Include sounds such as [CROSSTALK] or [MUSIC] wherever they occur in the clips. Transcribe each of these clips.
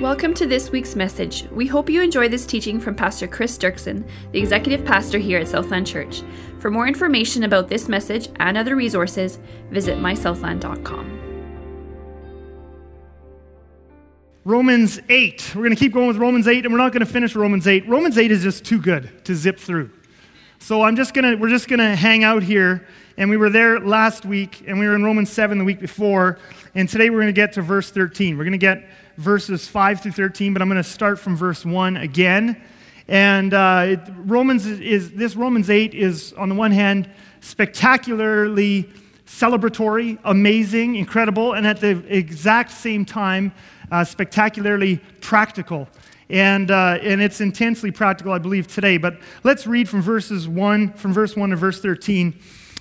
Welcome to this week's message. We hope you enjoy this teaching from Pastor Chris Dirksen, the executive pastor here at Southland Church. For more information about this message and other resources, visit mysouthland.com. Romans 8. We're going to keep going with Romans 8 and we're not going to finish Romans 8. Romans 8 is just too good to zip through. So I'm just going to we're just going to hang out here and we were there last week and we were in Romans 7 the week before and today we're going to get to verse 13. We're going to get verses 5 through 13, but I'm going to start from verse 1 again. And uh, it, Romans is, this Romans 8 is, on the one hand, spectacularly celebratory, amazing, incredible, and at the exact same time, uh, spectacularly practical. And, uh, and it's intensely practical, I believe, today. But let's read from verses 1, from verse 1 to verse 13.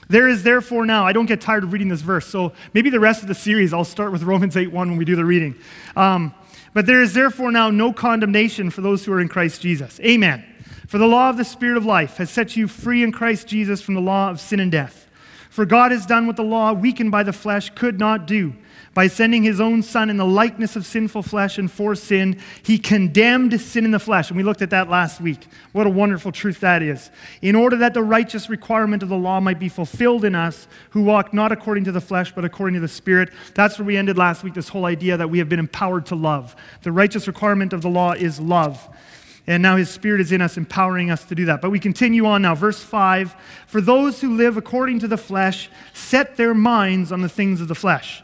There is therefore now, I don't get tired of reading this verse, so maybe the rest of the series I'll start with Romans 8 1 when we do the reading. Um, but there is therefore now no condemnation for those who are in Christ Jesus. Amen. For the law of the Spirit of life has set you free in Christ Jesus from the law of sin and death. For God has done what the law, weakened by the flesh, could not do by sending his own son in the likeness of sinful flesh and for sin, he condemned sin in the flesh. And we looked at that last week. What a wonderful truth that is. In order that the righteous requirement of the law might be fulfilled in us who walk not according to the flesh, but according to the Spirit. That's where we ended last week, this whole idea that we have been empowered to love. The righteous requirement of the law is love. And now his spirit is in us, empowering us to do that. But we continue on now. Verse 5 For those who live according to the flesh set their minds on the things of the flesh.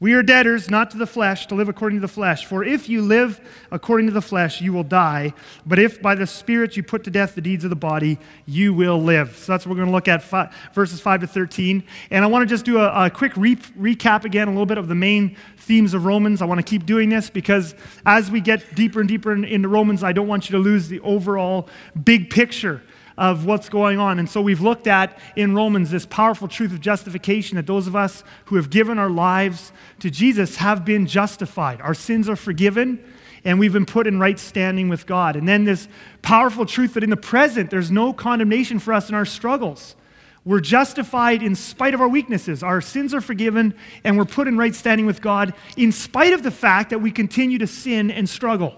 we are debtors, not to the flesh, to live according to the flesh. For if you live according to the flesh, you will die. But if by the Spirit you put to death the deeds of the body, you will live. So that's what we're going to look at, five, verses 5 to 13. And I want to just do a, a quick re- recap again, a little bit of the main themes of Romans. I want to keep doing this because as we get deeper and deeper in, into Romans, I don't want you to lose the overall big picture of what's going on. And so we've looked at in Romans this powerful truth of justification that those of us who have given our lives to Jesus have been justified. Our sins are forgiven and we've been put in right standing with God. And then this powerful truth that in the present there's no condemnation for us in our struggles. We're justified in spite of our weaknesses. Our sins are forgiven, and we're put in right standing with God in spite of the fact that we continue to sin and struggle.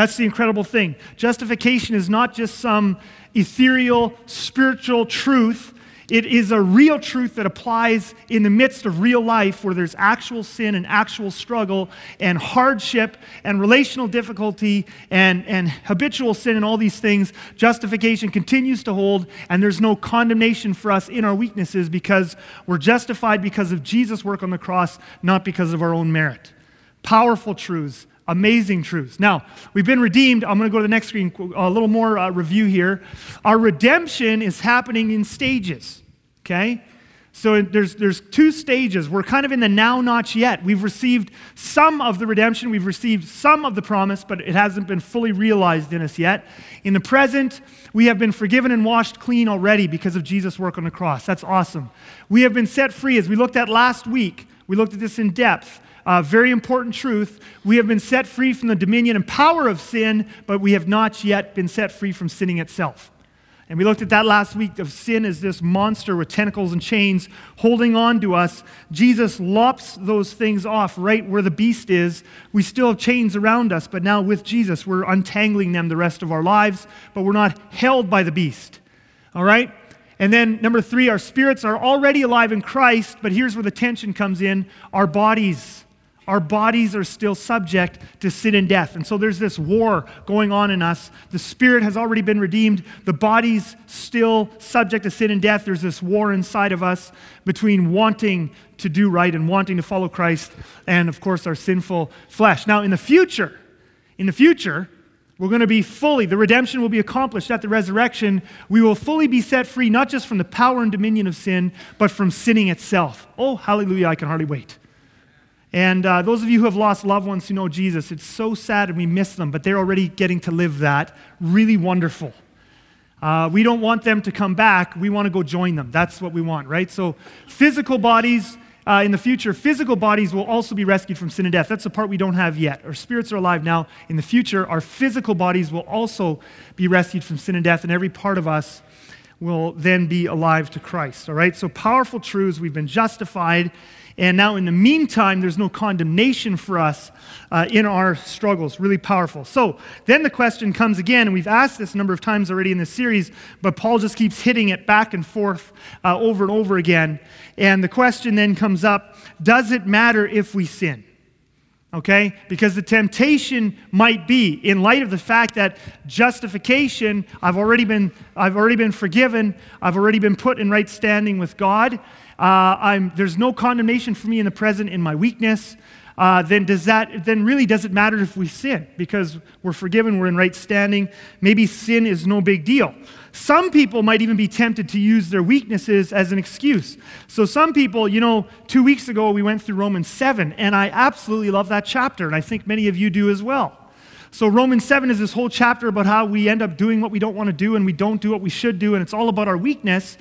That's the incredible thing. Justification is not just some ethereal, spiritual truth. It is a real truth that applies in the midst of real life where there's actual sin and actual struggle and hardship and relational difficulty and, and habitual sin and all these things. Justification continues to hold, and there's no condemnation for us in our weaknesses because we're justified because of Jesus' work on the cross, not because of our own merit. Powerful truths amazing truths. Now, we've been redeemed. I'm going to go to the next screen, a little more uh, review here. Our redemption is happening in stages, okay? So there's, there's two stages. We're kind of in the now, not yet. We've received some of the redemption, we've received some of the promise, but it hasn't been fully realized in us yet. In the present, we have been forgiven and washed clean already because of Jesus' work on the cross. That's awesome. We have been set free, as we looked at last week. We looked at this in depth. Very important truth. We have been set free from the dominion and power of sin, but we have not yet been set free from sinning itself. And we looked at that last week of sin as this monster with tentacles and chains holding on to us. Jesus lops those things off right where the beast is. We still have chains around us, but now with Jesus, we're untangling them the rest of our lives, but we're not held by the beast. All right? And then number three, our spirits are already alive in Christ, but here's where the tension comes in our bodies our bodies are still subject to sin and death. And so there's this war going on in us. The spirit has already been redeemed, the body's still subject to sin and death. There's this war inside of us between wanting to do right and wanting to follow Christ and, of course, our sinful flesh. Now, in the future, in the future, we're going to be fully, the redemption will be accomplished at the resurrection. We will fully be set free, not just from the power and dominion of sin, but from sinning itself. Oh, hallelujah, I can hardly wait. And uh, those of you who have lost loved ones who know Jesus, it's so sad and we miss them, but they're already getting to live that. Really wonderful. Uh, we don't want them to come back. We want to go join them. That's what we want, right? So, physical bodies uh, in the future, physical bodies will also be rescued from sin and death. That's the part we don't have yet. Our spirits are alive now. In the future, our physical bodies will also be rescued from sin and death, and every part of us will then be alive to Christ. All right? So, powerful truths. We've been justified and now, in the meantime, there's no condemnation for us uh, in our struggles. Really powerful. So, then the question comes again, and we've asked this a number of times already in this series, but Paul just keeps hitting it back and forth uh, over and over again. And the question then comes up Does it matter if we sin? okay? Because the temptation might be, in light of the fact that justification, I've already been, I've already been forgiven, I've already been put in right standing with God, uh, there's no condemnation for me in the present in my weakness, uh, then does that then really does it matter if we sin? Because we're forgiven we're in right standing. Maybe sin is no big deal. Some people might even be tempted to use their weaknesses as an excuse. So some people you know two weeks ago we went through romans 7 and i absolutely love that chapter and i think many of you do as well. So romans 7 is this whole chapter about how we end up doing what we don't want to do and we don't do what we should do and it's all about our weakness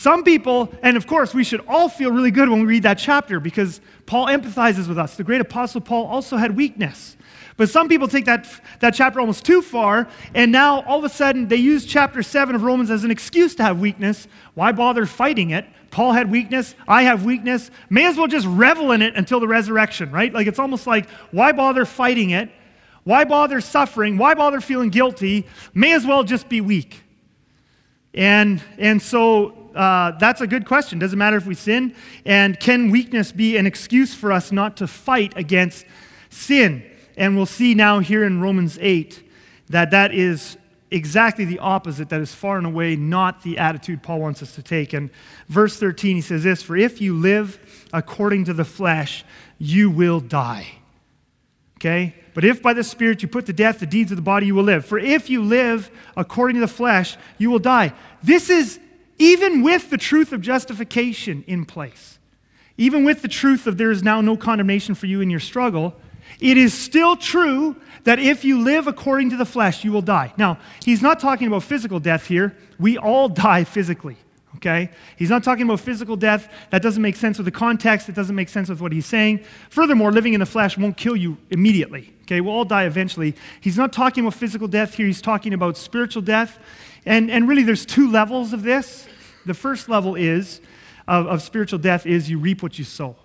some people, and of course, we should all feel really good when we read that chapter because Paul empathizes with us. The great apostle Paul also had weakness. But some people take that, that chapter almost too far, and now all of a sudden they use chapter 7 of Romans as an excuse to have weakness. Why bother fighting it? Paul had weakness, I have weakness. May as well just revel in it until the resurrection, right? Like it's almost like, why bother fighting it? Why bother suffering? Why bother feeling guilty? May as well just be weak. And, and so uh, that's a good question. Does it matter if we sin? And can weakness be an excuse for us not to fight against sin? And we'll see now here in Romans 8 that that is exactly the opposite. That is far and away not the attitude Paul wants us to take. And verse 13, he says this For if you live according to the flesh, you will die. Okay? But if by the Spirit you put to death the deeds of the body, you will live. For if you live according to the flesh, you will die. This is even with the truth of justification in place, even with the truth of there is now no condemnation for you in your struggle, it is still true that if you live according to the flesh, you will die. Now, he's not talking about physical death here. We all [LAUGHS] die physically, okay? He's not talking about physical death. That doesn't make sense with the context. It doesn't make sense with what he's saying. Furthermore, living in the flesh won't kill you immediately, okay? We'll all die eventually. He's not talking about physical death here. He's talking about spiritual death. And, and really, there's two levels of this. The first level is of, of spiritual death is you reap what you sow.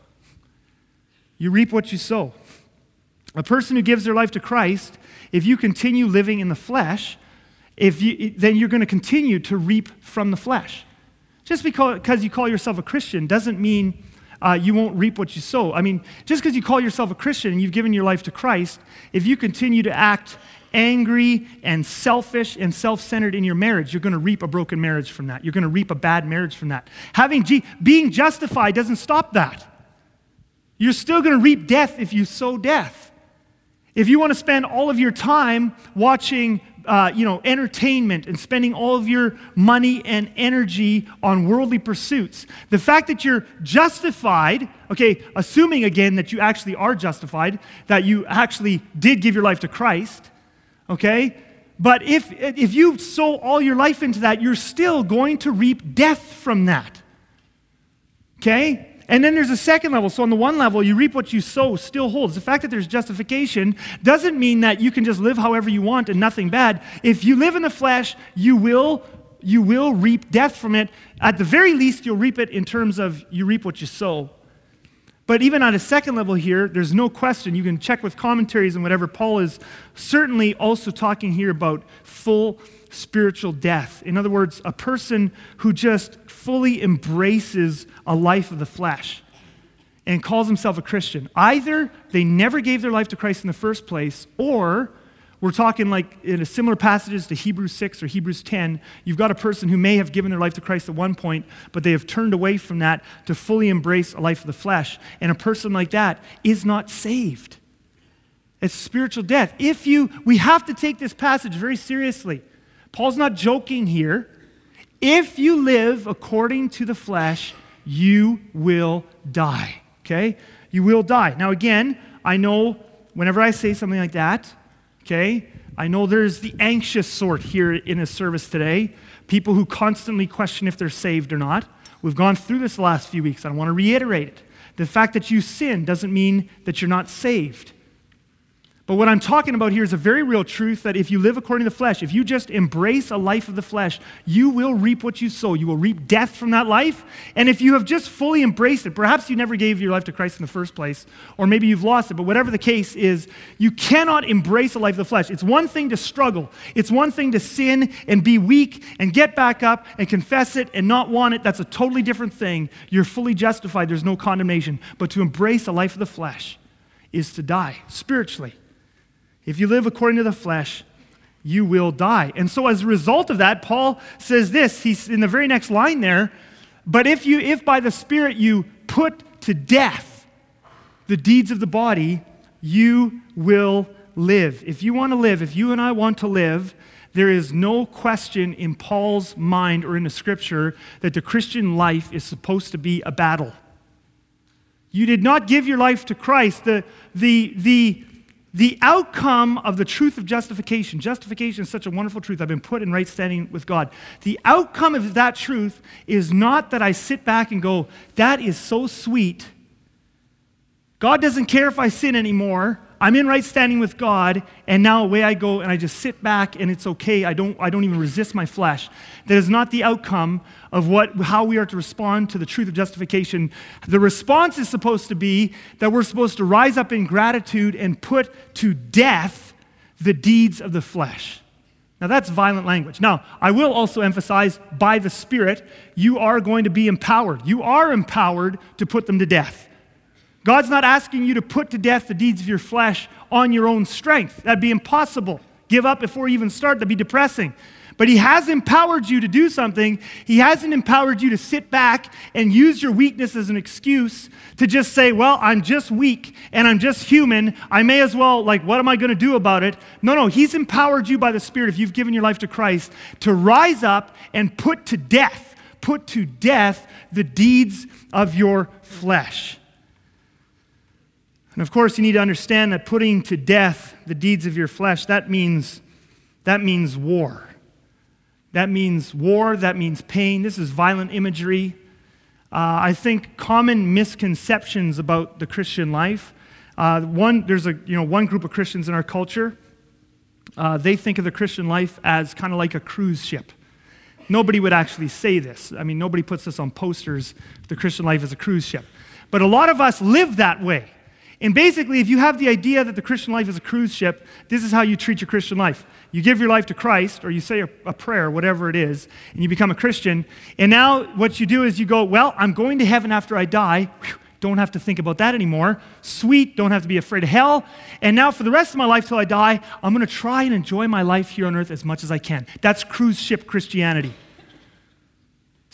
You reap what you sow. A person who gives their life to Christ, if you continue living in the flesh, if you, then you're going to continue to reap from the flesh. Just because you call yourself a Christian doesn't mean uh, you won't reap what you sow. I mean, just because you call yourself a Christian and you've given your life to Christ, if you continue to act angry and selfish and self centered in your marriage, you're going to reap a broken marriage from that. You're going to reap a bad marriage from that. Having G- being justified doesn't stop that. You're still going to reap death if you sow death. If you want to spend all of your time watching uh, you know, entertainment and spending all of your money and energy on worldly pursuits. The fact that you're justified, okay, assuming again that you actually are justified, that you actually did give your life to Christ, okay? But if, if you sow all your life into that, you're still going to reap death from that. Okay? And then there's a second level. So, on the one level, you reap what you sow still holds. The fact that there's justification doesn't mean that you can just live however you want and nothing bad. If you live in the flesh, you will, you will reap death from it. At the very least, you'll reap it in terms of you reap what you sow. But even on a second level here, there's no question. You can check with commentaries and whatever. Paul is certainly also talking here about full spiritual death. In other words, a person who just fully embraces a life of the flesh. and calls himself a Christian. Either they never gave their life to Christ in the first place, or we're talking like in a similar passages to Hebrews 6 or Hebrews 10, you've got a person who may have given their life to Christ at one point, but they have turned away from that to fully embrace a life of the flesh. And a person like that is not saved. It's spiritual death. If you, we have to take this passage very seriously. Paul's not joking here. If you live according to the flesh, you will die. Okay? You will die. Now, again, I know whenever I say something like that, okay, I know there's the anxious sort here in a service today, people who constantly question if they're saved or not. We've gone through this the last few weeks. I want to reiterate it. The fact that you sin doesn't mean that you're not saved. But what I'm talking about here is a very real truth that if you live according to the flesh, if you just embrace a life of the flesh, you will reap what you sow. You will reap death from that life. And if you have just fully embraced it, perhaps you never gave your life to Christ in the first place, or maybe you've lost it, but whatever the case is, you cannot embrace a life of the flesh. It's one thing to struggle, it's one thing to sin and be weak and get back up and confess it and not want it. That's a totally different thing. You're fully justified, there's no condemnation. But to embrace a life of the flesh is to die spiritually. If you live according to the flesh, you will die. And so as a result of that, Paul says this, he's in the very next line there, but if you if by the spirit you put to death the deeds of the body, you will live. If you want to live, if you and I want to live, there is no question in Paul's mind or in the scripture that the Christian life is supposed to be a battle. You did not give your life to Christ. The, the, the the outcome of the truth of justification, justification is such a wonderful truth. I've been put in right standing with God. The outcome of that truth is not that I sit back and go, that is so sweet. God doesn't care if I sin anymore. I'm in right standing with God, and now away I go and I just sit back and it's okay. I don't, I don't even resist my flesh. That is not the outcome of what, how we are to respond to the truth of justification. The response is supposed to be that we're supposed to rise up in gratitude and put to death the deeds of the flesh. Now, that's violent language. Now, I will also emphasize by the Spirit, you are going to be empowered. You are empowered to put them to death. God's not asking you to put to death the deeds of your flesh on your own strength. That'd be impossible. Give up before you even start, that'd be depressing. But He has empowered you to do something. He hasn't empowered you to sit back and use your weakness as an excuse to just say, well, I'm just weak and I'm just human. I may as well, like, what am I going to do about it? No, no. He's empowered you by the Spirit, if you've given your life to Christ, to rise up and put to death, put to death the deeds of your flesh. And of course, you need to understand that putting to death the deeds of your flesh, that means, that means war. That means war, that means pain. This is violent imagery. Uh, I think common misconceptions about the Christian life. Uh, one, there's a, you know, one group of Christians in our culture. Uh, they think of the Christian life as kind of like a cruise ship. Nobody would actually say this. I mean, nobody puts this on posters. The Christian life is a cruise ship. But a lot of us live that way. And basically, if you have the idea that the Christian life is a cruise ship, this is how you treat your Christian life. You give your life to Christ, or you say a, a, prayer, whatever it is, and you become a Christian. And now what you do is you go, Well, I'm going to heaven after I die. Whew, don't have to think about that anymore. Sweet, don't have to be afraid of hell. And now for the rest of my life till I die, I'm going to try and enjoy my life here on earth as much as I can. That's cruise ship Christianity.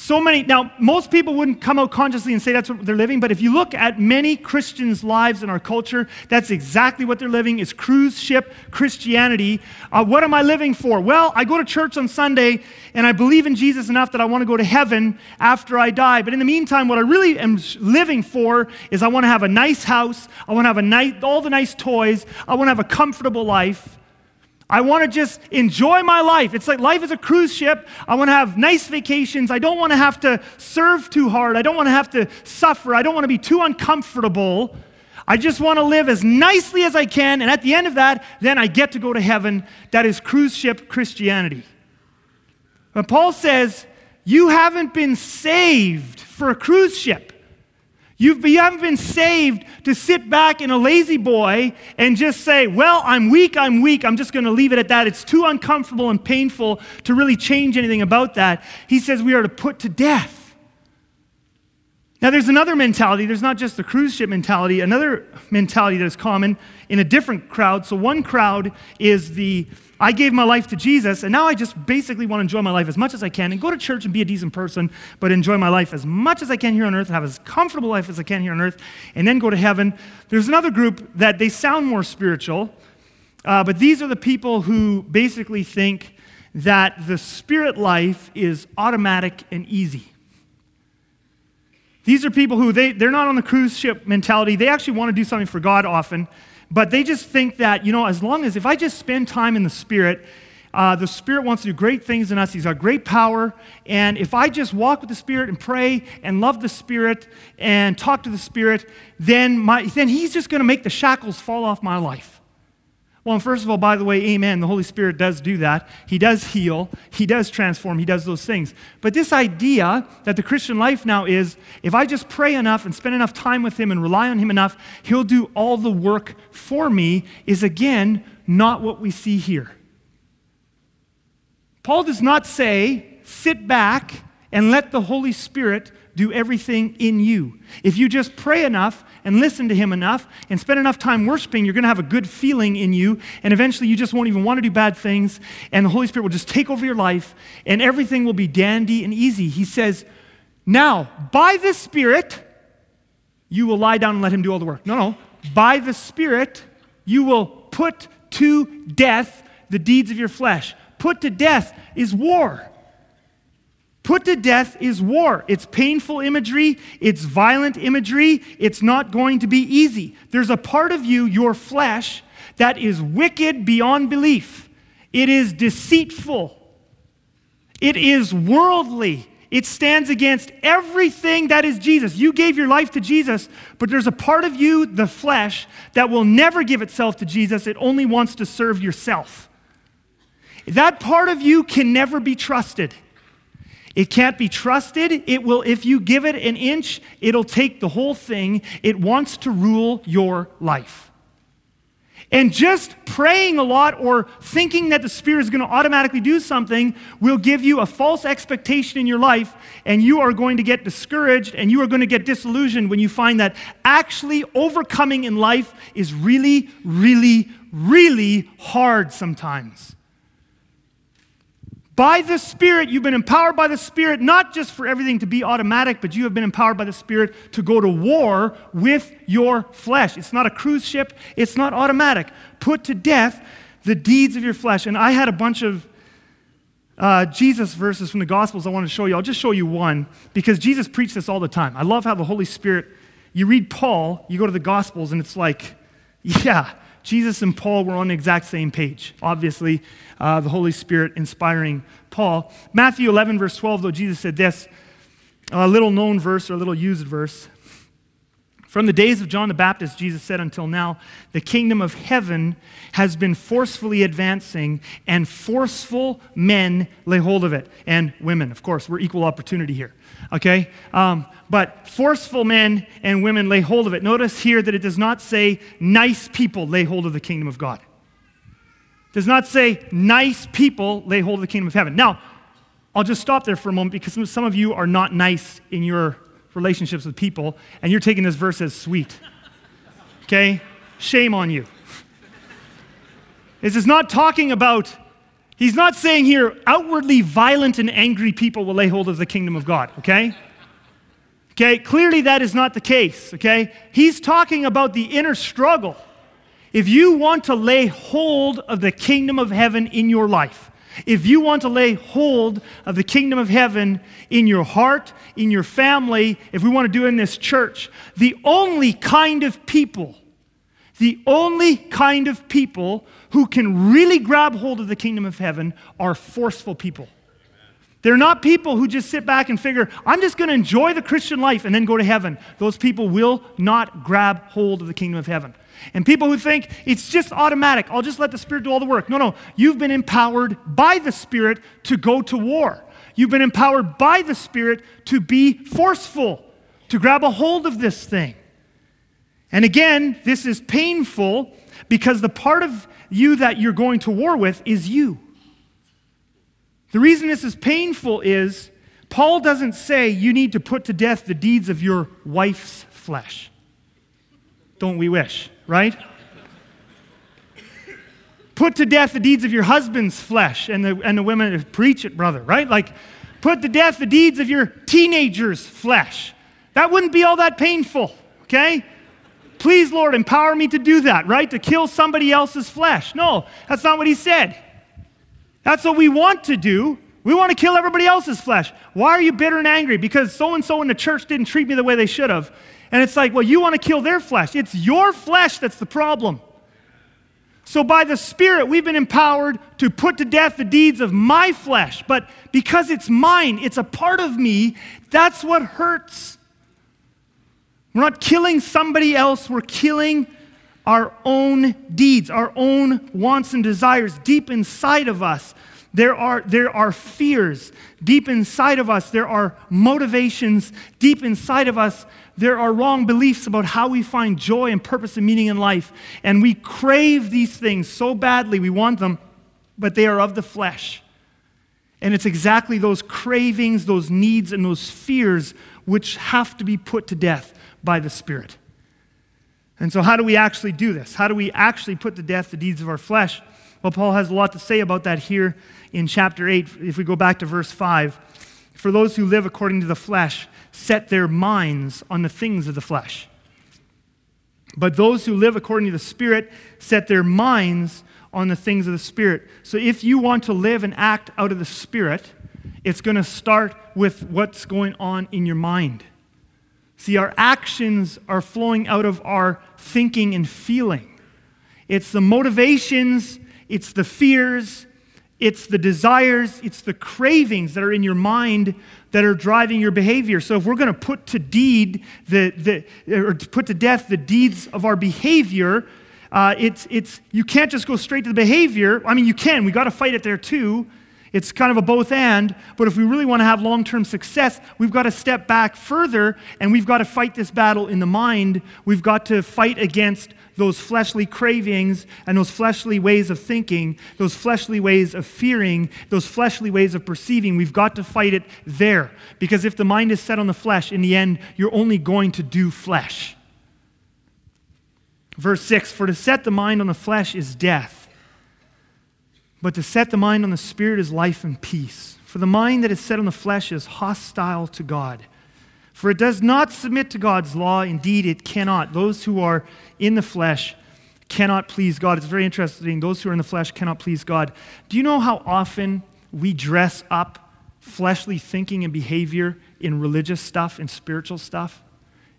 So many, now, most people wouldn't come out consciously and say that's what they're living, but if you look at many Christians' lives in our culture, that's exactly what they're living is cruise ship Christianity. Uh, what am I living for? Well, I go to church on Sunday and I believe in Jesus enough that I want to go to heaven after I die. But in the meantime, what I really am living for is I want to have a nice house, I want to have a nice, all the nice toys, I want to have a comfortable life. I want to just enjoy my life. It's like life is a cruise ship. I want to have nice vacations. I don't want to have to serve too hard. I don't want to have to suffer. I don't want to be too uncomfortable. I just want to live as nicely as I can. And at the end of that, then I get to go to heaven. That is cruise ship Christianity. But Paul says, You haven't been saved for a cruise ship. You've, you haven't been saved to sit back in a La-Z-Boy and just say, Well, I'm weak, I'm weak, I'm just going to leave it at that. It's too uncomfortable and painful to really change anything about that. He says we are to put to death Now, there's another mentality. There's not just the cruise ship mentality, another mentality that is common in a different crowd. So, one crowd is the I gave my life to Jesus, and now I just basically want to enjoy my life as much as I can and go to church and be a decent person, but enjoy my life as much as I can here on earth, and have as comfortable life as I can here on earth, and then go to heaven. There's another group that they sound more spiritual, uh, but these are the people who basically think that the spirit life is automatic and easy. These are people who they, they're not on the cruise ship mentality. They actually want to do something for God often, but they just think that, you know, as long as if I just spend time in the Spirit, uh, the Spirit wants to do great things in us. He's got great power. And if I just walk with the Spirit and pray and love the Spirit and talk to the Spirit, then, my, then He's just going to make the shackles fall off my life. Well, first of all, by the way, amen, the Holy Spirit does do that. He does heal, He does transform, He does those things. But this idea that the Christian life now is if I just pray enough and spend enough time with Him and rely on Him enough, He'll do all the work for me, is again not what we see here. Paul does not say, sit back and let the Holy Spirit do everything in you. If you just pray enough and listen to Him enough and spend enough time worshiping, you're going to have a good feeling in you. And eventually, you just won't even want to do bad things. And the Holy Spirit will just take over your life and everything will be dandy and easy. He says, Now, by the Spirit, you will lie down and let Him do all the work. No, no. By the Spirit, you will put to death the deeds of your flesh. Put to death is war. Put to death is war. It's painful imagery, it's violent imagery, it's not going to be easy. There's a part of you, your flesh, that is wicked beyond belief. It is deceitful. It is worldly. It stands against everything that is Jesus. You gave your life to Jesus, but there's a part of you, the flesh, that will never give itself to Jesus. It only wants to serve yourself. That part of you can never be trusted. It can't be trusted. It will, if you give it an inch, it'll take the whole thing. It wants to rule your life. And just praying a lot or thinking that the Spirit is going to automatically do something will give you a false expectation in your life, and you are going to get discouraged and you are going to get disillusioned when you find that actually overcoming in life is really, really, really hard sometimes. By the Spirit, you've been empowered by the Spirit, not just for everything to be automatic, but you have been empowered by the Spirit to go to war with your flesh. It's not a cruise ship, it's not automatic. Put to death the deeds of your flesh. And I had a bunch of uh, Jesus verses from the Gospels I want to show you. I'll just show you one because Jesus preached this all the time. I love how the Holy Spirit, you read Paul, you go to the Gospels, and it's like, [LAUGHS] yeah, Jesus and Paul were on the exact same page. Obviously, uh, the Holy Spirit inspiring Paul. Matthew 11, verse 12, though, Jesus said this a little known verse or a little used verse. From the days of John the Baptist, Jesus said until now, the kingdom of heaven has been forcefully advancing, and forceful men lay hold of it. And women, of course, we're equal opportunity here. Okay? Um, but forceful men and women lay hold of it. Notice here that it does not say nice people lay hold of the kingdom of God. It does not say nice people lay hold of the kingdom of heaven. Now, I'll just stop there for a moment because some of you are not nice in your relationships with people, and you're taking this verse as sweet. Okay? Shame on you. This is not talking about, he's not saying here, outwardly violent and angry people will lay hold of the kingdom of God, okay? Okay, clearly that is not the case, okay? He's talking about the inner struggle. If you want to lay hold of the kingdom of heaven in your life, if you want to lay hold of the kingdom of heaven in your heart, in your family, if we want to do it in this church, the only kind of people, the only kind of people who can really grab hold of the kingdom of heaven are forceful people. They're not people who just sit back and figure, I'm just going to enjoy the Christian life and then go to heaven. Those people will not grab hold of the kingdom of heaven. And people who think it's just automatic, I'll just let the Spirit do all the work. No, no. You've been empowered by the Spirit to go to war. You've been empowered by the Spirit to be forceful, to grab a hold of this thing. And again, this is painful because the part of you that you're going to war with is you. The reason this is painful is Paul doesn't say you need to put to death the deeds of your wife's flesh. Don't we wish, right? Put to death the deeds of your husband's flesh and the, and the women, preach it, brother, right? Like, put to death the deeds of your teenager's flesh. That wouldn't be all that painful, okay? Please, Lord, empower me to do that, right? To kill somebody else's flesh. No, that's not what he said. That's what we want to do. We want to kill everybody else's flesh. Why are you bitter and angry? Because so and so in the church didn't treat me the way they should have. And it's like, well, you want to kill their flesh. It's your flesh that's the problem. So, by the Spirit, we've been empowered to put to death the deeds of my flesh. But because it's mine, it's a part of me, that's what hurts. We're not killing somebody else, we're killing our own deeds, our own wants and desires deep inside of us. There are, there are fears deep inside of us. There are motivations deep inside of us. There are wrong beliefs about how we find joy and purpose and meaning in life. And we crave these things so badly, we want them, but they are of the flesh. And it's exactly those cravings, those needs, and those fears which have to be put to death by the Spirit. And so, how do we actually do this? How do we actually put to death the deeds of our flesh? Well, Paul has a lot to say about that here in chapter 8. If we go back to verse 5, for those who live according to the flesh set their minds on the things of the flesh. But those who live according to the Spirit set their minds on the things of the Spirit. So if you want to live and act out of the Spirit, it's going to start with what's going on in your mind. See, our actions are flowing out of our thinking and feeling. It's the motivations, it's the fears, it's the desires, it's the cravings that are in your mind that are driving your behavior. So if we're going to put to deed the, the or put to death the deeds of our behavior, uh, it's, it's, you can't just go straight to the behavior. I mean, you can. We got to fight it there too. It's kind of a both and, but if we really want to have long term success, we've got to step back further and we've got to fight this battle in the mind. We've got to fight against those fleshly cravings and those fleshly ways of thinking, those fleshly ways of fearing, those fleshly ways of perceiving. We've got to fight it there. Because if the mind is set on the flesh, in the end, you're only going to do flesh. Verse 6 For to set the mind on the flesh is death but to set the mind on the Spirit is life and peace. For the mind that is set on the flesh is hostile to God. For it does not submit to God's law. Indeed, it cannot. Those who are in the flesh cannot please God. It's very interesting. Those who are in the flesh cannot please God. Do you know how often we dress up fleshly thinking and behavior in religious stuff and spiritual stuff?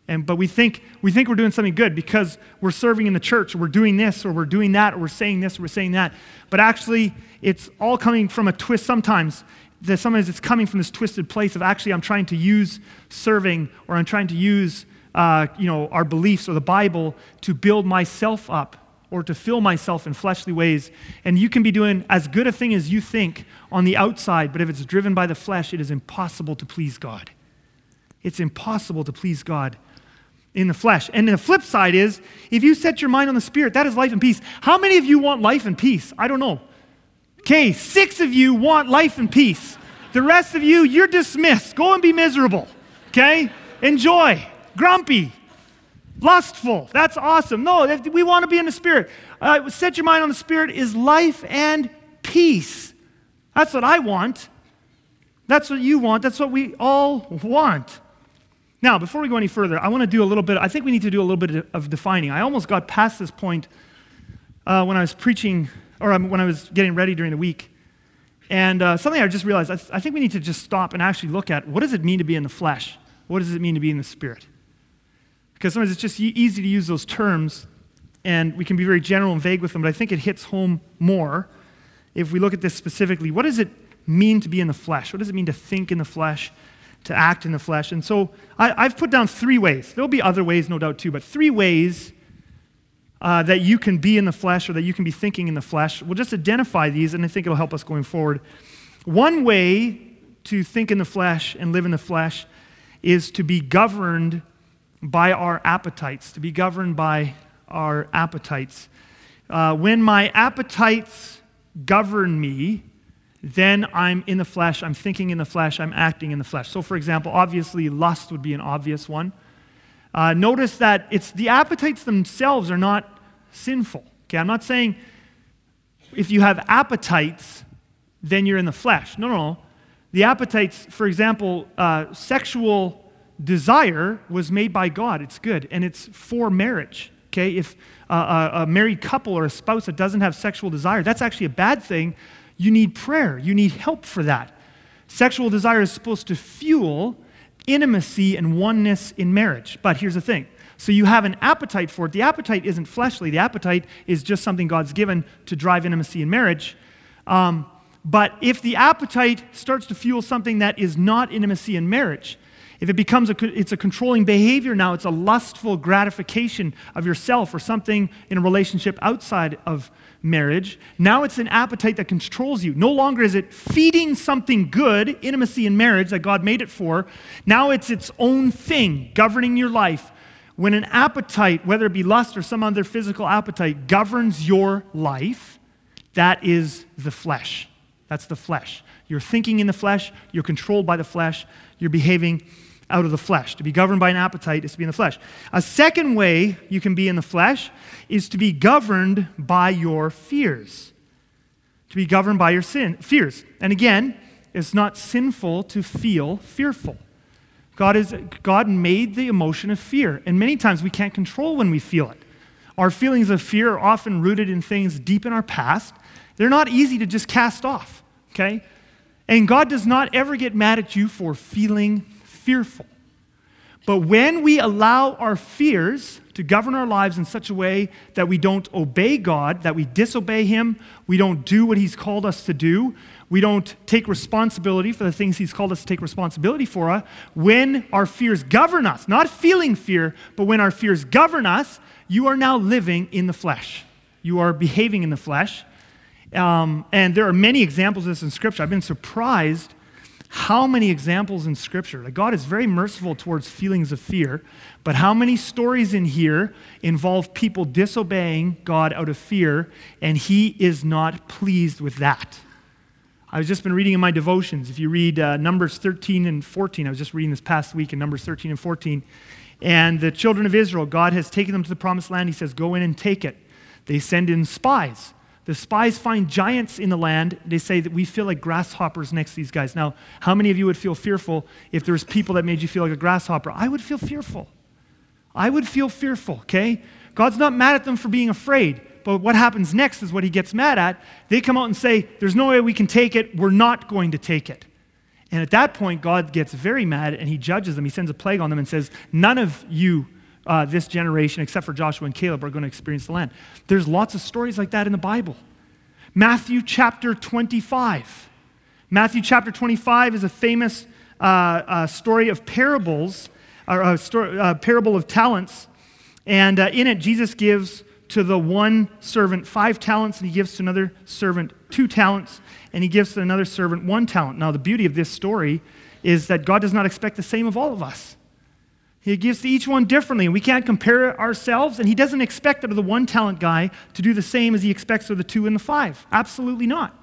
And, but we think, we think we're doing something good because we're serving in the church, or we're doing this, or we're doing that, or we're saying this, or we're saying that. But actually, it's all coming from a twist sometimes. That sometimes it's coming from this twisted place of actually, I'm trying to use serving, or I'm trying to use uh, you know, our beliefs or the Bible to build myself up or to fill myself in fleshly ways. And you can be doing as good a thing as you think on the outside, but if it's driven by the flesh, it is impossible to please God. It's impossible to please God in the flesh. And the flip side is if you set your mind on the spirit, that is life and peace. How many of you want life and peace? I don't know. Okay, six of you want life and peace. The rest of you, you're dismissed. Go and be miserable. Okay? Enjoy. Grumpy. Lustful. That's awesome. No, we want to be in the spirit. Uh, set your mind on the spirit is life and peace. That's what I want. That's what you want. That's what we all want. Now, before we go any further, I want to do a little bit, I think we need to do a little bit of defining. I almost got past this point uh, when I was preaching, or um, when I was getting ready during the week. And uh, something I just realized, I, th- I think we need to just stop and actually look at what does it mean to be in the flesh? What does it mean to be in the spirit? Because sometimes it's just easy to use those terms, and we can be very general and vague with them, but I think it hits home more if we look at this specifically. What does it mean to be in the flesh? What does it mean to think in the flesh? to act in the flesh. And so I, have put down three ways. There'll be other ways, no doubt, too, but three ways uh, that you can be in the flesh or that you can be thinking in the flesh. We'll just identify these, and I think it'll help us going forward. One way to think in the flesh and live in the flesh is to be governed by our appetites, to be governed by our appetites. Uh, when my appetites govern me, then I'm in the flesh, I'm thinking in the flesh, I'm acting in the flesh. So, for example, obviously, lust would be an obvious one. Uh, notice that it's the appetites themselves are not sinful. Okay, I'm not saying if you have appetites, then you're in the flesh. No, no, no. The appetites, for example, uh, sexual desire was made by God. It's good, and it's for marriage. Okay, if uh, a, a married couple or a spouse that doesn't have sexual desire, that's actually a bad thing. You need prayer. You need help for that. Sexual desire is supposed to fuel intimacy and oneness in marriage. But here's the thing so you have an appetite for it. The appetite isn't fleshly, the appetite is just something God's given to drive intimacy in marriage. Um, but if the appetite starts to fuel something that is not intimacy in marriage, if it becomes a, it's a controlling behavior now, it's a lustful gratification of yourself or something in a relationship outside of marriage. Now it's an appetite that controls you. No longer is it feeding something good, intimacy in marriage that God made it for. Now it's its own thing governing your life. When an appetite, whether it be lust or some other physical appetite, governs your life, that is the flesh. That's the flesh. You're thinking in the flesh, you're controlled by the flesh, you're behaving out of the flesh. To be governed by an appetite is to be in the flesh. A second way you can be in the flesh is to be governed by your fears. To be governed by your sin, fears. And again, it's not sinful to feel fearful. God, is, God made the emotion of fear, and many times we can't control when we feel it. Our feelings of fear are often rooted in things deep in our past. They're not easy to just cast off, okay? And God does not ever get mad at you for feeling fearful. But when we allow our fears to govern our lives in such a way that we don't obey God, that we disobey Him, we don't do what He's called us to do, we don't take responsibility for the things He's called us to take responsibility for, uh, when our fears govern us, not feeling fear, but when our fears govern us, you are now living in the flesh. You are behaving in the flesh. Um, and there are many examples of this in Scripture. I've been surprised how many examples in Scripture. Like God is very merciful towards feelings of fear, but how many stories in here involve people disobeying God out of fear, and He is not pleased with that? I've just been reading in my devotions. If you read uh, Numbers 13 and 14, I was just reading this past week in Numbers 13 and 14. And the children of Israel, God has taken them to the promised land. He says, Go in and take it. They send in spies. The spies find giants in the land. They say that we feel like grasshoppers next to these guys. Now, how many of you would feel fearful if there was people that made you feel like a grasshopper? I would feel fearful. I would feel fearful, okay? God's not mad at them for being afraid, but what happens next is what he gets mad at. They come out and say, There's no way we can take it. We're not going to take it. And at that point, God gets very mad and he judges them. He sends a plague on them and says, None of you uh, this generation, except for Joshua and Caleb, are going to experience the land. There's lots of stories like that in the Bible. Matthew chapter 25. Matthew chapter 25 is a famous uh, uh, story of parables, or a story, uh, parable of talents. And uh, in it, Jesus gives to the one servant five talents, and he gives to another servant two talents, and he gives to another servant one talent. Now, the beauty of this story is that God does not expect the same of all of us. He gives to each one differently, and we can't compare ourselves. And he doesn't expect out of the one talent guy to do the same as he expects of the two and the five. Absolutely not.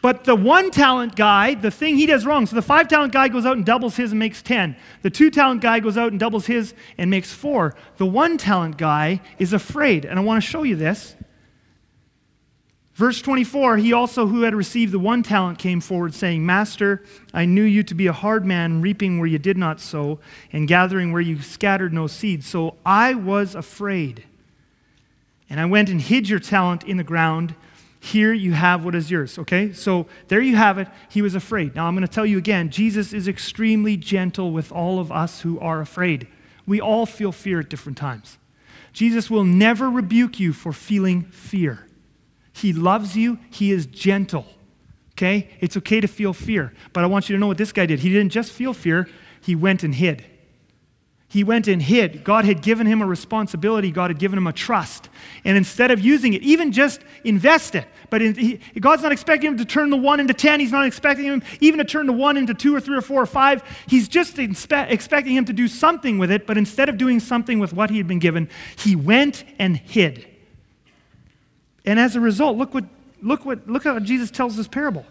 But the one talent guy, the thing he does wrong, so the five talent guy goes out and doubles his and makes 10. The two talent guy goes out and doubles his and makes four. The one talent guy is afraid. And I want to show you this. Verse 24, he also who had received the one talent came forward, saying, Master, I knew you to be a hard man, reaping where you did not sow, and gathering where you scattered no seed. So I was afraid. And I went and hid your talent in the ground. Here you have what is yours. Okay? So there you have it. He was afraid. Now I'm going to tell you again Jesus is extremely gentle with all of us who are afraid. We all feel fear at different times. Jesus will never rebuke you for feeling fear. He loves you, He is gentle. Okay? It's okay to feel fear. But I want you to know what this guy did. He didn't just feel fear, he went and hid. He went and hid. God had given him a responsibility. God had given him a trust. And instead of using it, even just invest it. But in, he, God's not expecting him to turn the one into 10. He's not expecting him even to turn the one into two or three or four or five. He's just inspe- expecting him to do something with it. But instead of doing something with what he had been given, he went and hid. And as a result, look what Look what look how Jesus tells this parable.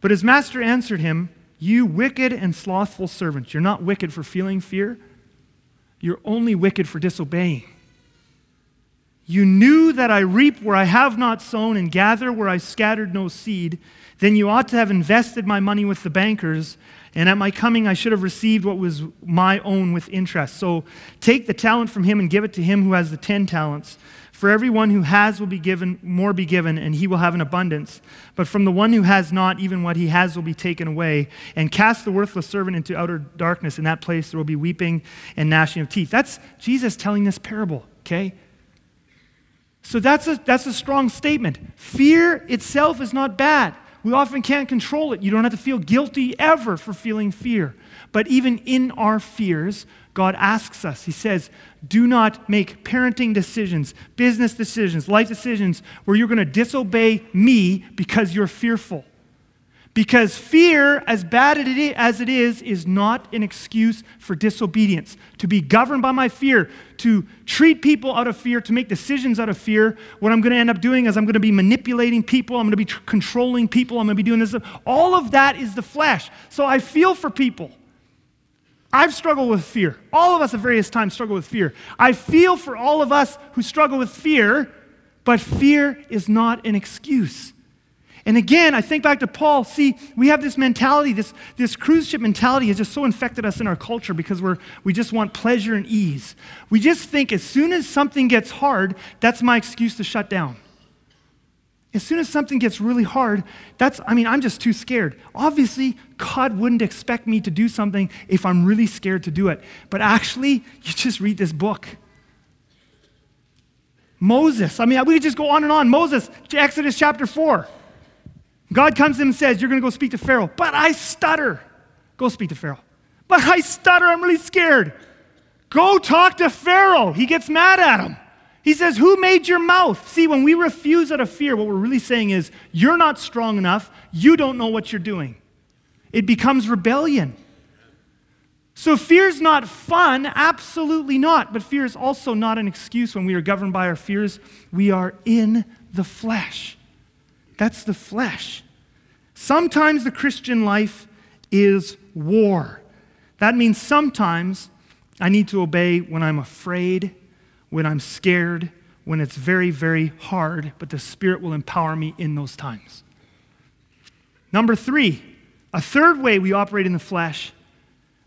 But his master answered him, You wicked and slothful servant, you're not wicked for feeling fear, you're only wicked for disobeying. You knew that I reap where I have not sown and gather where I scattered no seed. Then you ought to have invested my money with the bankers, and at my coming I should have received what was my own with interest. So take the talent from him and give it to him who has the ten talents. For everyone who has will be given, more be given, and he will have an abundance. But from the one who has not, even what he has will be taken away. And cast the worthless servant into outer darkness. In that place there will be weeping and gnashing of teeth. That's Jesus telling this parable, okay? So that's a, that's a strong statement. Fear itself is not bad. We often can't control it. You don't have to feel guilty ever for feeling fear. But even in our fears, God asks us, He says, do not make parenting decisions, business decisions, life decisions where you're going to disobey me because you're fearful. Because fear, as bad as it is, is not an excuse for disobedience. To be governed by my fear, to treat people out of fear, to make decisions out of fear, what I'm going to end up doing is I'm going to be manipulating people, I'm going to be tr- controlling people, I'm going to be doing this. All of that is the flesh. So I feel for people. I've struggled with fear. All of us at various times struggle with fear. I feel for all of us who struggle with fear, but fear is not an excuse. And again, I think back to Paul. See, we have this mentality, this, this cruise ship mentality has just so infected us in our culture because we're, we just want pleasure and ease. We just think as soon as something gets hard, that's my excuse to shut down. As soon as something gets really hard, that's, I mean, I'm just too scared. Obviously, God wouldn't expect me to do something if I'm really scared to do it. But actually, you just read this book. Moses, I mean, we could just go on and on. Moses, Exodus chapter 4. God comes to him and says, You're going to go speak to Pharaoh. But I stutter. Go speak to Pharaoh. But I stutter. I'm really scared. Go talk to Pharaoh. He gets mad at him. He says, Who made your mouth? See, when we refuse out of fear, what we're really saying is, You're not strong enough. You don't know what you're doing. It becomes rebellion. So fear is not fun, absolutely not. But fear is also not an excuse when we are governed by our fears. We are in the flesh. That's the flesh. Sometimes the Christian life is war. That means sometimes I need to obey when I'm afraid, when I'm scared, when it's very, very hard, but the Spirit will empower me in those times. Number three, a third way we operate in the flesh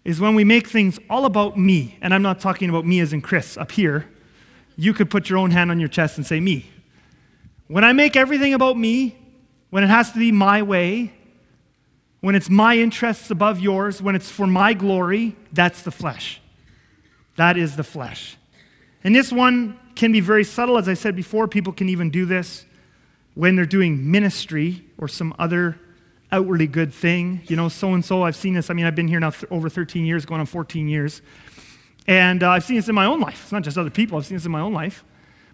is when we make things all about me. And I'm not talking about me as in Chris up here. You could put your own hand on your chest and say, Me. When I make everything about me, when it has to be my way, when it's my interests above yours, when it's for my glory, that's the flesh. That is the flesh. And this one can be very subtle. As I said before, people can even do this when they're doing ministry or some other outwardly good thing. You know, so and so, I've seen this. I mean, I've been here now th- over 13 years, going on 14 years. And uh, I've seen this in my own life. It's not just other people, I've seen this in my own life.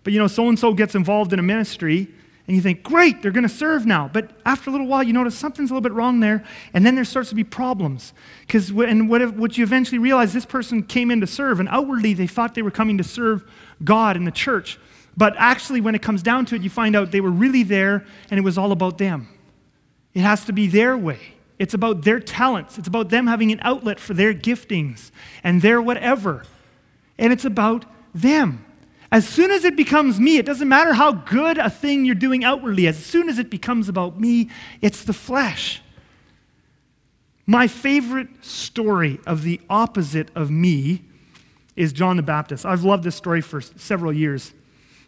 But, you know, so and so gets involved in a ministry and you think, great, they're going to serve now. But after a little while, you notice something's a little bit wrong there, and then there starts to be problems. Because and what, if, what you eventually realize, this person came in to serve, and outwardly they thought they were coming to serve God in the church. But actually, when it comes down to it, you find out they were really there, and it was all about them. It has to be their way. It's about their talents. It's about them having an outlet for their giftings and their whatever. And it's about them. As soon as it becomes me, it doesn't matter how good a thing you're doing outwardly, as soon as it becomes about me, it's the flesh. My favorite story of the opposite of me is John the Baptist. I've loved this story for several years,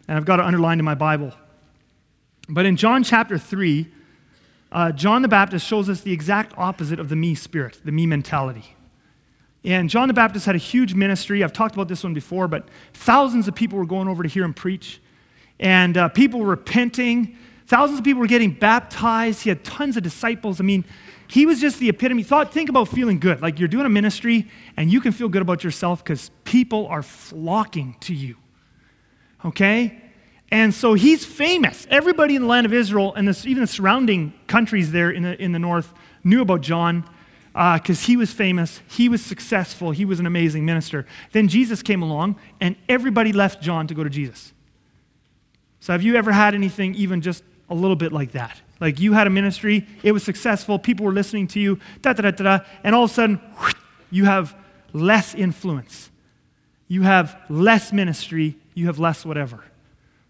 and I've got it underlined in my Bible. But in John chapter 3, uh, John the Baptist shows us the exact opposite of the me spirit, the me mentality. And John the Baptist had a huge ministry. I've talked about this one before, but thousands of people were going over to hear him preach. And uh, people were repenting. Thousands of people were getting baptized. He had tons of disciples. I mean, he was just the epitome. Thought, think about feeling good. Like you're doing a ministry and you can feel good about yourself because people are flocking to you. Okay? And so he's famous. Everybody in the land of Israel and this, even the surrounding countries there in the, in the north knew about John because uh, he was famous, he was successful, he was an amazing minister. Then Jesus came along, and everybody left John to go to Jesus. So, have you ever had anything even just a little bit like that. Like you had a ministry, it was successful, people were listening to you, da da da da, and all of a sudden, you have less influence. You have less ministry, you have less whatever.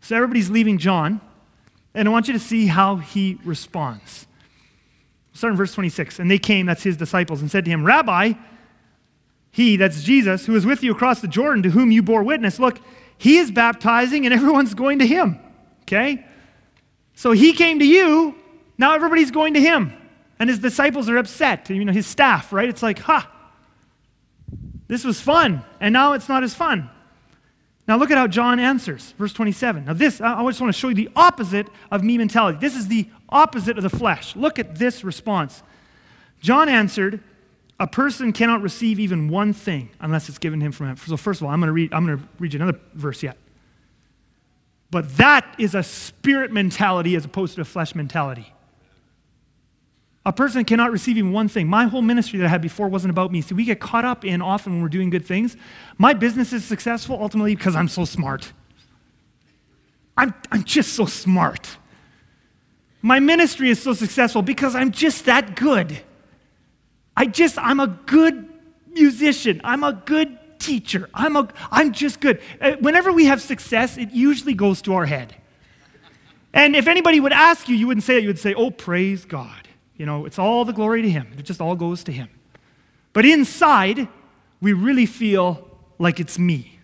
So everybody's leaving John, and I want you to see how he responds. Start in verse 26. And they came, that's his disciples, and said to him, Rabbi, he, that's Jesus, who is with you across the Jordan, to whom you bore witness, look, he is baptizing and everyone's going to him. Okay? So he came to you, now everybody's going to him. And his disciples are upset, you know, his staff, right? It's like, ha, this was fun, and now it's not as fun. Now look at how John answers, verse 27. Now, this, I just want to show you the opposite of me mentality. This is the opposite of the flesh. Look at this response. John answered, A person cannot receive even one thing unless it's given him from heaven. So, first of all, I'm going to read, I'm going to read you another verse yet. But that is a spirit mentality as opposed to a flesh mentality. A person cannot receive even one thing. My whole ministry that I had before wasn't about me. See, we get caught up in often when we're doing good things. My business is successful ultimately because I'm so smart. I'm, I'm just so smart. My ministry is so successful because I'm just that good. I just, I'm a good musician. I'm a good teacher. I'm, a, I'm just good. Uh, whenever we have success, it usually goes to our head. And if anybody would ask you, you wouldn't say it. You would say, oh, praise God. You know, it's all the glory to Him. It just all goes to Him. But inside, we really feel like it's me.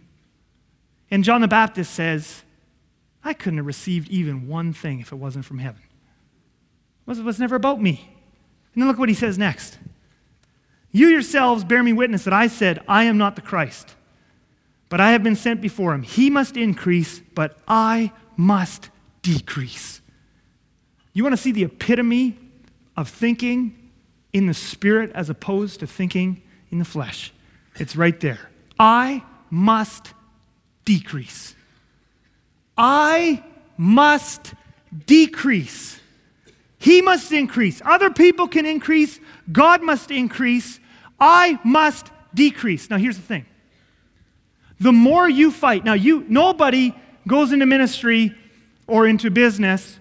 And John the Baptist says, I couldn't have received even one thing if it wasn't from heaven. It was, never about me. And then look what he says next. You yourselves bear me witness that I said, I am not the Christ, but I have been sent before him. He must increase, but I must decrease. You want to see the epitome of thinking in the spirit as opposed to thinking in the flesh? It's right there. I must decrease. I must decrease. He must increase. Other people can increase. God must increase. I must decrease. Now, here's the thing the more you fight, now, you, nobody goes into ministry or into business,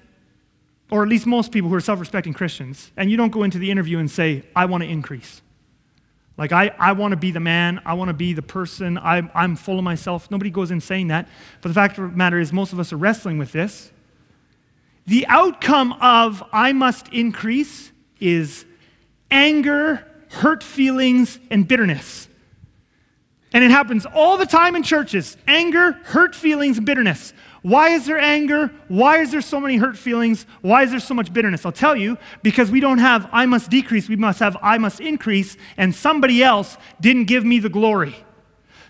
or at least most people who are self respecting Christians, and you don't go into the interview and say, I want to increase. Like, I, I want to be the man. I want to be the person. I'm, I'm full of myself. Nobody goes in saying that. But the fact of the matter is, most of us are wrestling with this. The outcome of I must increase is anger, hurt feelings, and bitterness. And it happens all the time in churches anger, hurt feelings, and bitterness. Why is there anger? Why is there so many hurt feelings? Why is there so much bitterness? I'll tell you, because we don't have I must decrease, we must have I must increase, and somebody else didn't give me the glory.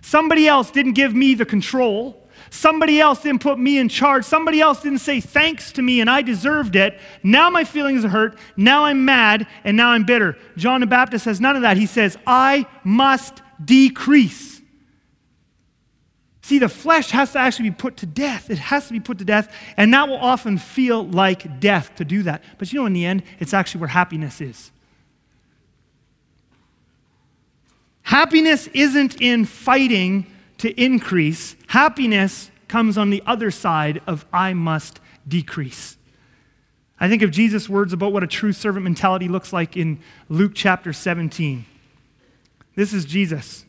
Somebody else didn't give me the control. Somebody else didn't put me in charge. Somebody else didn't say thanks to me and I deserved it. Now my feelings are hurt. Now I'm mad and now I'm bitter. John the Baptist says none of that. He says, I must decrease. See, the flesh has to actually be put to death. It has to be put to death, and that will often feel like death to do that. But you know, in the end, it's actually where happiness is. Happiness isn't in fighting to increase, happiness comes on the other side of I must decrease. I think of Jesus' words about what a true servant mentality looks like in Luke chapter 17. This is Jesus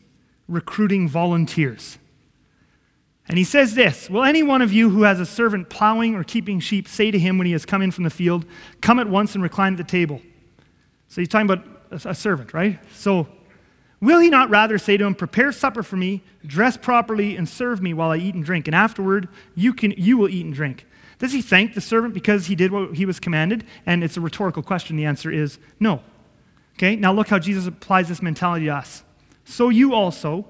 recruiting volunteers. And he says this Will any one of you who has a servant plowing or keeping sheep say to him when he has come in from the field, Come at once and recline at the table? So he's talking about a servant, right? So Will he not rather say to him, Prepare supper for me, dress properly, and serve me while I eat and drink, and afterward you, can, you will eat and drink? Does he thank the servant because he did what he was commanded? And it's a rhetorical question. The answer is no. Okay, now look how Jesus applies this mentality to us. So you also,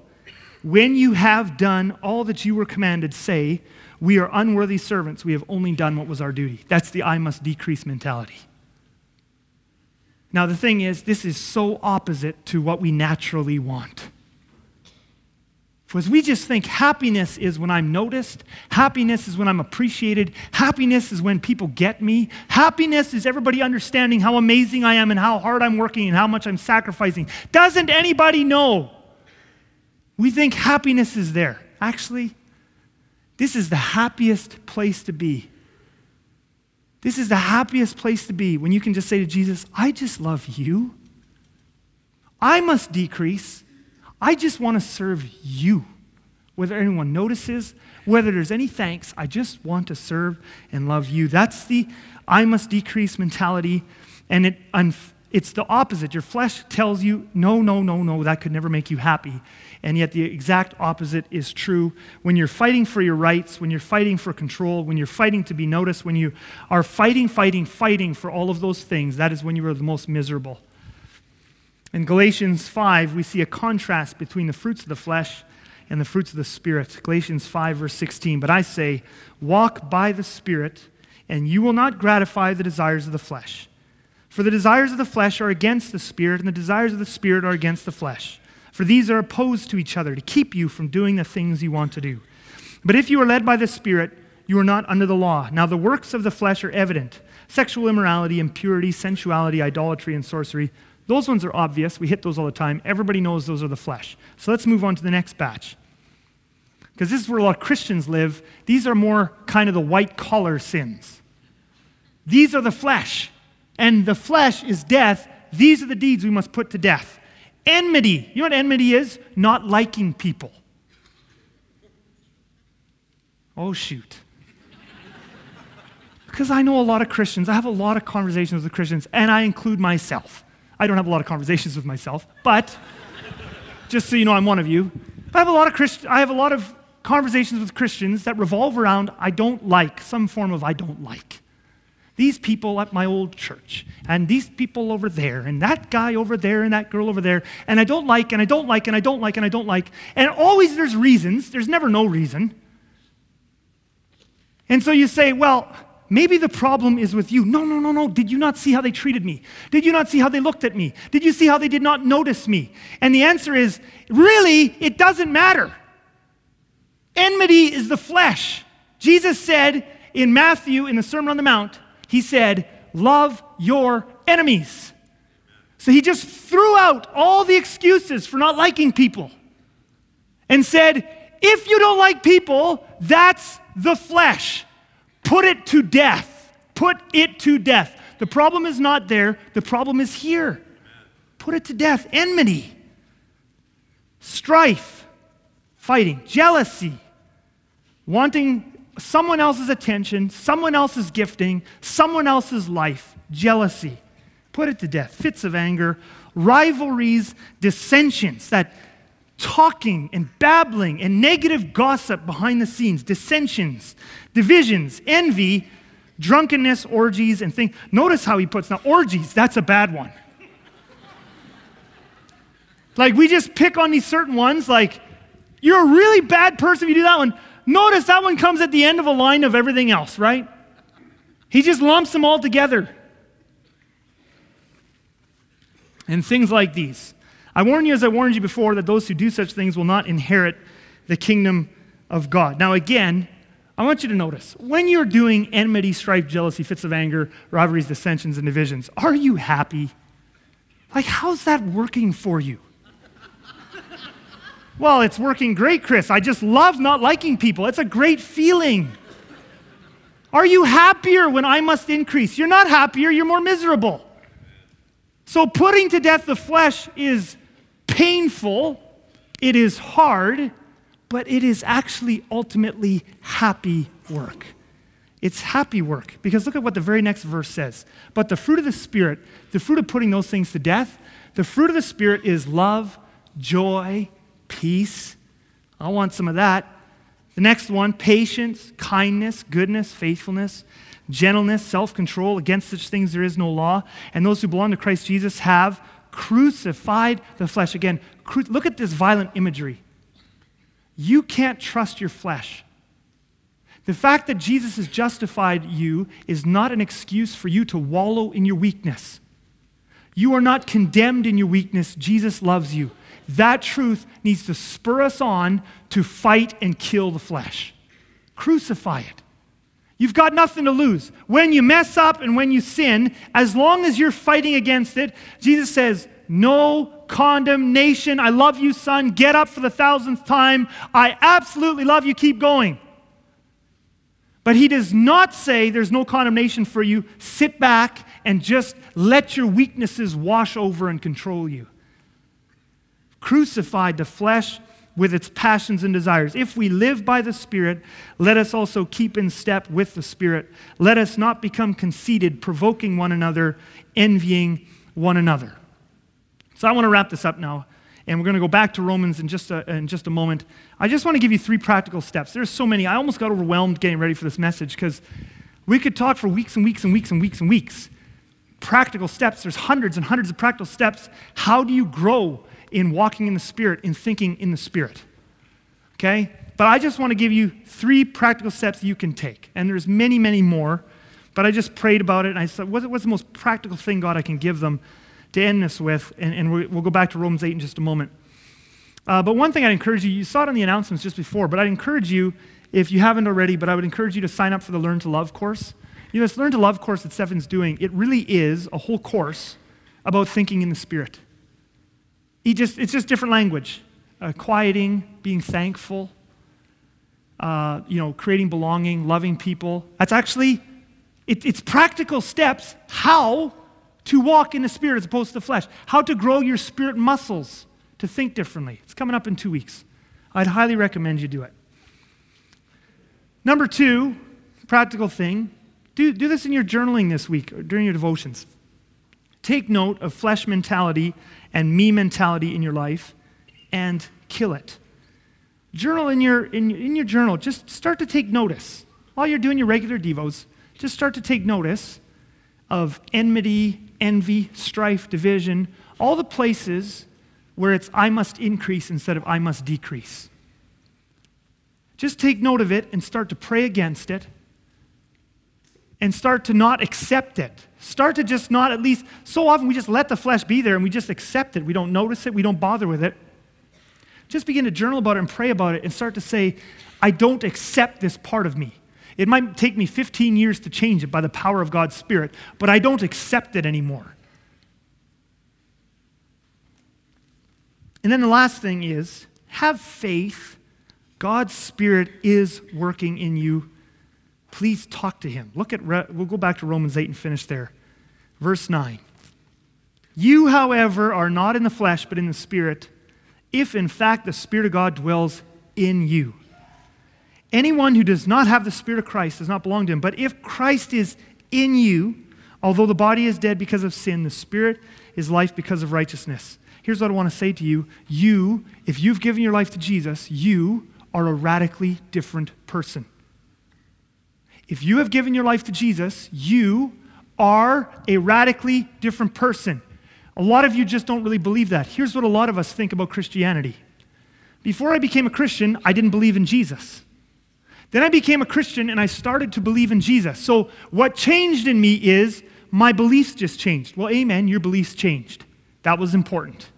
when you have done all that you were commanded, say, We are unworthy servants. We have only done what was our duty. That's the I must decrease mentality. Now, the thing is, this is so opposite to what we naturally want. Because we just think happiness is when I'm noticed, happiness is when I'm appreciated, happiness is when people get me, happiness is everybody understanding how amazing I am and how hard I'm working and how much I'm sacrificing. Doesn't anybody know? We think happiness is there. Actually, this is the happiest place to be This is the happiest place to be when you can just say to Jesus, I just love you. I must decrease. I just want to serve you. Whether anyone notices, whether there's any thanks, I just want to serve and love you. That's the I must decrease mentality. And it, it's the opposite. Your flesh tells you, no, no, no, no, that could never make you happy. And yet the exact opposite is true. When you're fighting for your rights, when you're fighting for control, when you're fighting to be noticed, when you are fighting, fighting, fighting for all of those things, that is when you are the most miserable. In Galatians 5, we see a contrast between the fruits of the flesh and the fruits of the Spirit. Galatians 5, verse 16. But I say, walk by the Spirit, and you will not gratify the desires of the flesh. For the desires of the flesh are against the Spirit, and the desires of the Spirit are against the flesh. For these are opposed to each other to keep you from doing the things you want to do. But if you are led by the Spirit, you are not under the law. Now the works of the flesh are evident sexual immorality, impurity, sensuality, idolatry, and sorcery. Those ones are obvious. We hit those all the time. Everybody knows those are the flesh. So let's move on to the next batch because this is where a lot of Christians live, these are more kind of the white collar sins. These are the flesh, and the flesh is death. These are the deeds we must put to death. Enmity. You know what enmity is? Not liking people. Oh, shoot. Because I know a lot of Christians. I have a lot of conversations with Christians, and I include myself. I don't have a lot of conversations with myself, but just so you know, I'm one of you. I have a lot of Christ- I have a lot of conversations with Christians that revolve around I don't like, some form of I don't like. These people at my old church, and these people over there, and that guy over there, and that girl over there, and I don't like, and I don't like, and I don't like, and I don't like. And always there's reasons, there's never no reason. And so you say, well, maybe the problem is with you. No, no, no, no. Did you not see how they treated me? Did you not see how they looked at me? Did you see how they did not notice me? And the answer is, really, it doesn't matter. Enmity is the flesh. Jesus said in Matthew, in the Sermon on the Mount, He said, Love your enemies. So he just threw out all the excuses for not liking people and said, If you don't like people, that's the flesh. Put it to death. Put it to death. The problem is not there, the problem is here. Put it to death. Enmity, strife, fighting, jealousy, wanting someone else's attention, someone else's gifting, someone else's life, jealousy. Put it to death. Fits of anger, rivalries, dissensions, that talking and babbling and negative gossip behind the scenes, dissensions, divisions, envy, drunkenness, orgies, and things. Notice how he puts now orgies, that's a bad one. like we just pick on these certain ones, like you're a really bad person if you do that one. Notice that one comes at the end of a line of everything else, right? He just lumps them all together. And things like these. I warn you, as I warned you before, that those who do such things will not inherit the kingdom of God. Now, again, I want you to notice when you're doing enmity, strife, jealousy, fits of anger, rivalries, dissensions, and divisions, are you happy? Like, how's that working for you? Well, it's working great, Chris. I just love not liking people. It's a great feeling. Are you happier when I must increase? You're not happier, you're more miserable. So, putting to death the flesh is painful, it is hard, but it is actually ultimately happy work. It's happy work because look at what the very next verse says. But the fruit of the Spirit, the fruit of putting those things to death, the fruit of the Spirit is love, joy, peace. I want some of that. The next one patience, kindness, goodness, faithfulness, gentleness, self control. Against such things there is no law. And those who belong to Christ Jesus have crucified the flesh. Again, cru- look at this violent imagery. You can't trust your flesh. The fact that Jesus has justified you is not an excuse for you to wallow in your weakness. You are not condemned in your weakness. Jesus loves you that truth needs to spur us on to fight and kill the flesh. Crucify it. You've got nothing to lose. When you mess up and when you sin, as long as you're fighting against it, Jesus says, No condemnation. I love you, son. Get up for the thousandth time. I absolutely love you. Keep going. But he does not say there's no condemnation for you. Sit back and just let your weaknesses wash over and control you. Crucified the flesh with its passions and desires. If we live by the Spirit, let us also keep in step with the Spirit. Let us not become conceited, provoking one another, envying one another. So I want to wrap this up now, and we're going to go back to Romans in just a, in just a moment. I just want to give you three practical steps. There's so many. I almost got overwhelmed getting ready for this message because we could talk for weeks and weeks and weeks and weeks and weeks. Practical steps. There's hundreds and hundreds of practical steps. How do you grow in walking in the Spirit, in thinking in the Spirit? Okay? But I just want to give you three practical steps you can take. And there's many, many more. But I just prayed about it and I said, what's, what's the most practical thing, God, I can give them to end this with? And, and we'll go back to Romans 8 in just a moment. Uh, but one thing I'd encourage you, you saw it in the announcements just before, but I'd encourage you, if you haven't already, but I would encourage you to sign up for the Learn to Love course. You know, this Learn to Love course that Stefan's doing, it really is a whole course about thinking in the Spirit. He just, it's just different language. Uh, quieting, being thankful, uh, you know, creating belonging, loving people. That's actually, it, it's practical steps how to walk in the Spirit as opposed to the flesh, how to grow your spirit muscles to think differently. It's coming up in two weeks. I'd highly recommend you do it. Number two, practical thing do, do this in your journaling this week or during your devotions. Take note of flesh mentality and me mentality in your life and kill it. Journal in your, in, in your journal. Just start to take notice. While you're doing your regular devos, just start to take notice of enmity, envy, strife, division, all the places where it's I must increase instead of I must decrease. Just take note of it and start to pray against it and start to not accept it. Start to just not, at least, so often we just let the flesh be there and we just accept it. We don't notice it, we don't bother with it. Just begin to journal about it and pray about it and start to say, I don't accept this part of me. It might take me 15 years to change it by the power of God's Spirit, but I don't accept it anymore. And then the last thing is have faith. God's Spirit is working in you. Please talk to Him. Look at, we'll go back to Romans 8 and finish there. Verse 9. You, however, are not in the flesh, but in the Spirit, if in fact the Spirit of God dwells in you. Anyone who does not have the Spirit of Christ does not belong to Him. But if Christ is in you, although the body is dead because of sin, the Spirit is life because of righteousness. Here's what I want to say to you. You, if you've given your life to Jesus, you are a radically different person. If you have given your life to Jesus, you are a radically different person. A lot of you just don't really believe that. Here's what a lot of us think about Christianity. Before I became a Christian, I didn't believe in Jesus. Then I became a Christian and I started to believe in Jesus. So what changed in me is my beliefs just changed. Well, amen, your beliefs changed. That was important.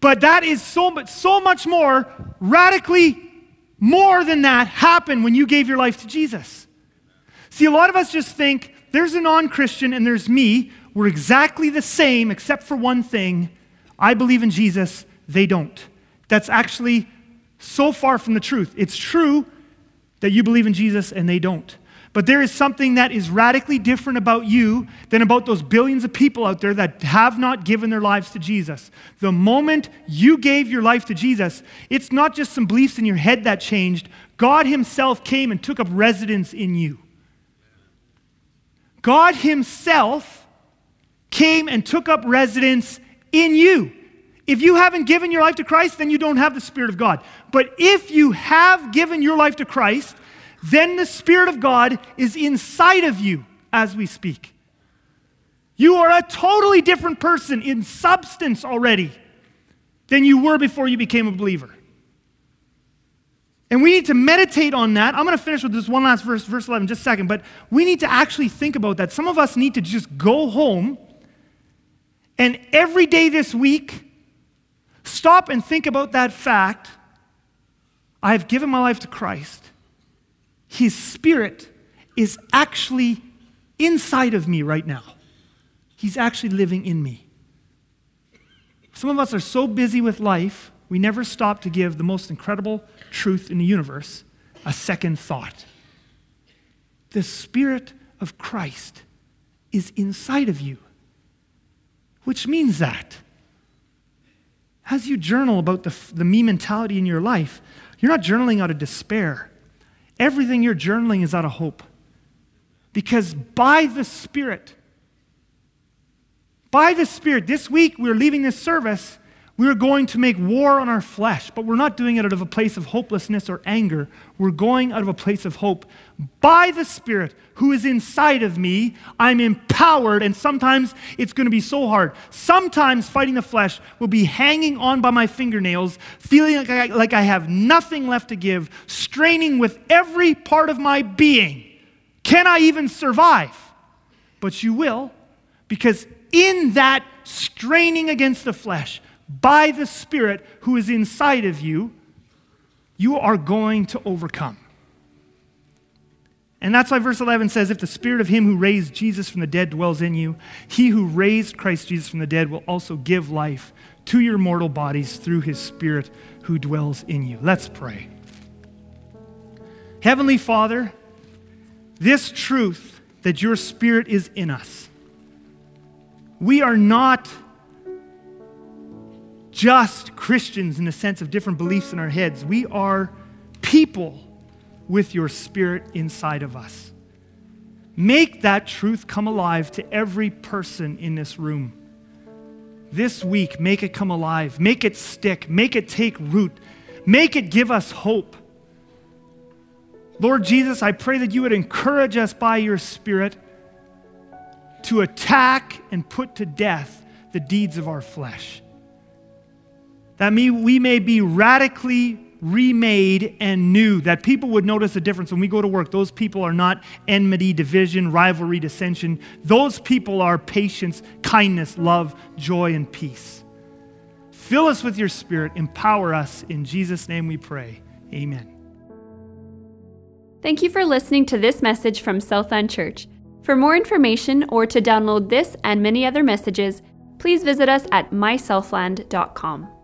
But that is so much, so much more, radically more than that happened when you gave your life to Jesus. See, a lot of us just think there's a non Christian and there's me. We're exactly the same except for one thing. I believe in Jesus, they don't. That's actually so far from the truth. It's true that you believe in Jesus and they don't. But there is something that is radically different about you than about those billions of people out there that have not given their lives to Jesus. The moment you gave your life to Jesus, it's not just some beliefs in your head that changed. God Himself came and took up residence in you. God Himself came and took up residence in you. If you haven't given your life to Christ, then you don't have the Spirit of God. But if you have given your life to Christ, then the Spirit of God is inside of you as we speak. You are a totally different person in substance already than you were before you became a believer. And we need to meditate on that. I'm going to finish with this one last verse, verse 11, just a second, but we need to actually think about that. Some of us need to just go home and every day this week, stop and think about that fact. I have given my life to Christ. His Spirit is actually inside of me right now. He's actually living in me. Some of us are so busy with life, we never stop to give the most incredible truth in the universe a second thought. the Spirit of Christ is inside of you. Which means that as you journal about the, the me mentality in your life, you're not journaling out of despair. Everything you're journaling is out of hope. Because by the Spirit, by the Spirit, this week we're leaving this service we are going to make war on our flesh, but we're not doing it out of a place of hopelessness or anger. We're going out of a place of hope. By the Spirit who is inside of me, I'm empowered, and sometimes it's going to be so hard. Sometimes fighting the flesh will be hanging on by my fingernails, feeling like I, like I have nothing left to give, straining with every part of my being. Can I even survive? But you will, because in that straining against the flesh, by the Spirit who is inside of you, you are going to overcome. And that's why verse 11 says, If the Spirit of Him who raised Jesus from the dead dwells in you, He who raised Christ Jesus from the dead will also give life to your mortal bodies through His Spirit who dwells in you. Let's pray. Heavenly Father, this truth that your Spirit is in us, we are not just Christians in the sense of different beliefs in our heads. We are people with your spirit inside of us. Make that truth come alive to every person in this room. This week, make it come alive. Make it stick. Make it take root. Make it give us hope. Lord Jesus, I pray that you would encourage us by your Spirit to attack and put to death the deeds of our flesh that we may be radically remade and new, that people would notice a difference when we go to work. Those people are not enmity, division, rivalry, dissension. Those people are patience, kindness, love, joy, and peace. Fill us with your spirit, empower us. In Jesus' name we pray. Amen. Thank you for listening to this message from Southland Church. For more information or to download this and many other messages, please visit us at mysouthland.com.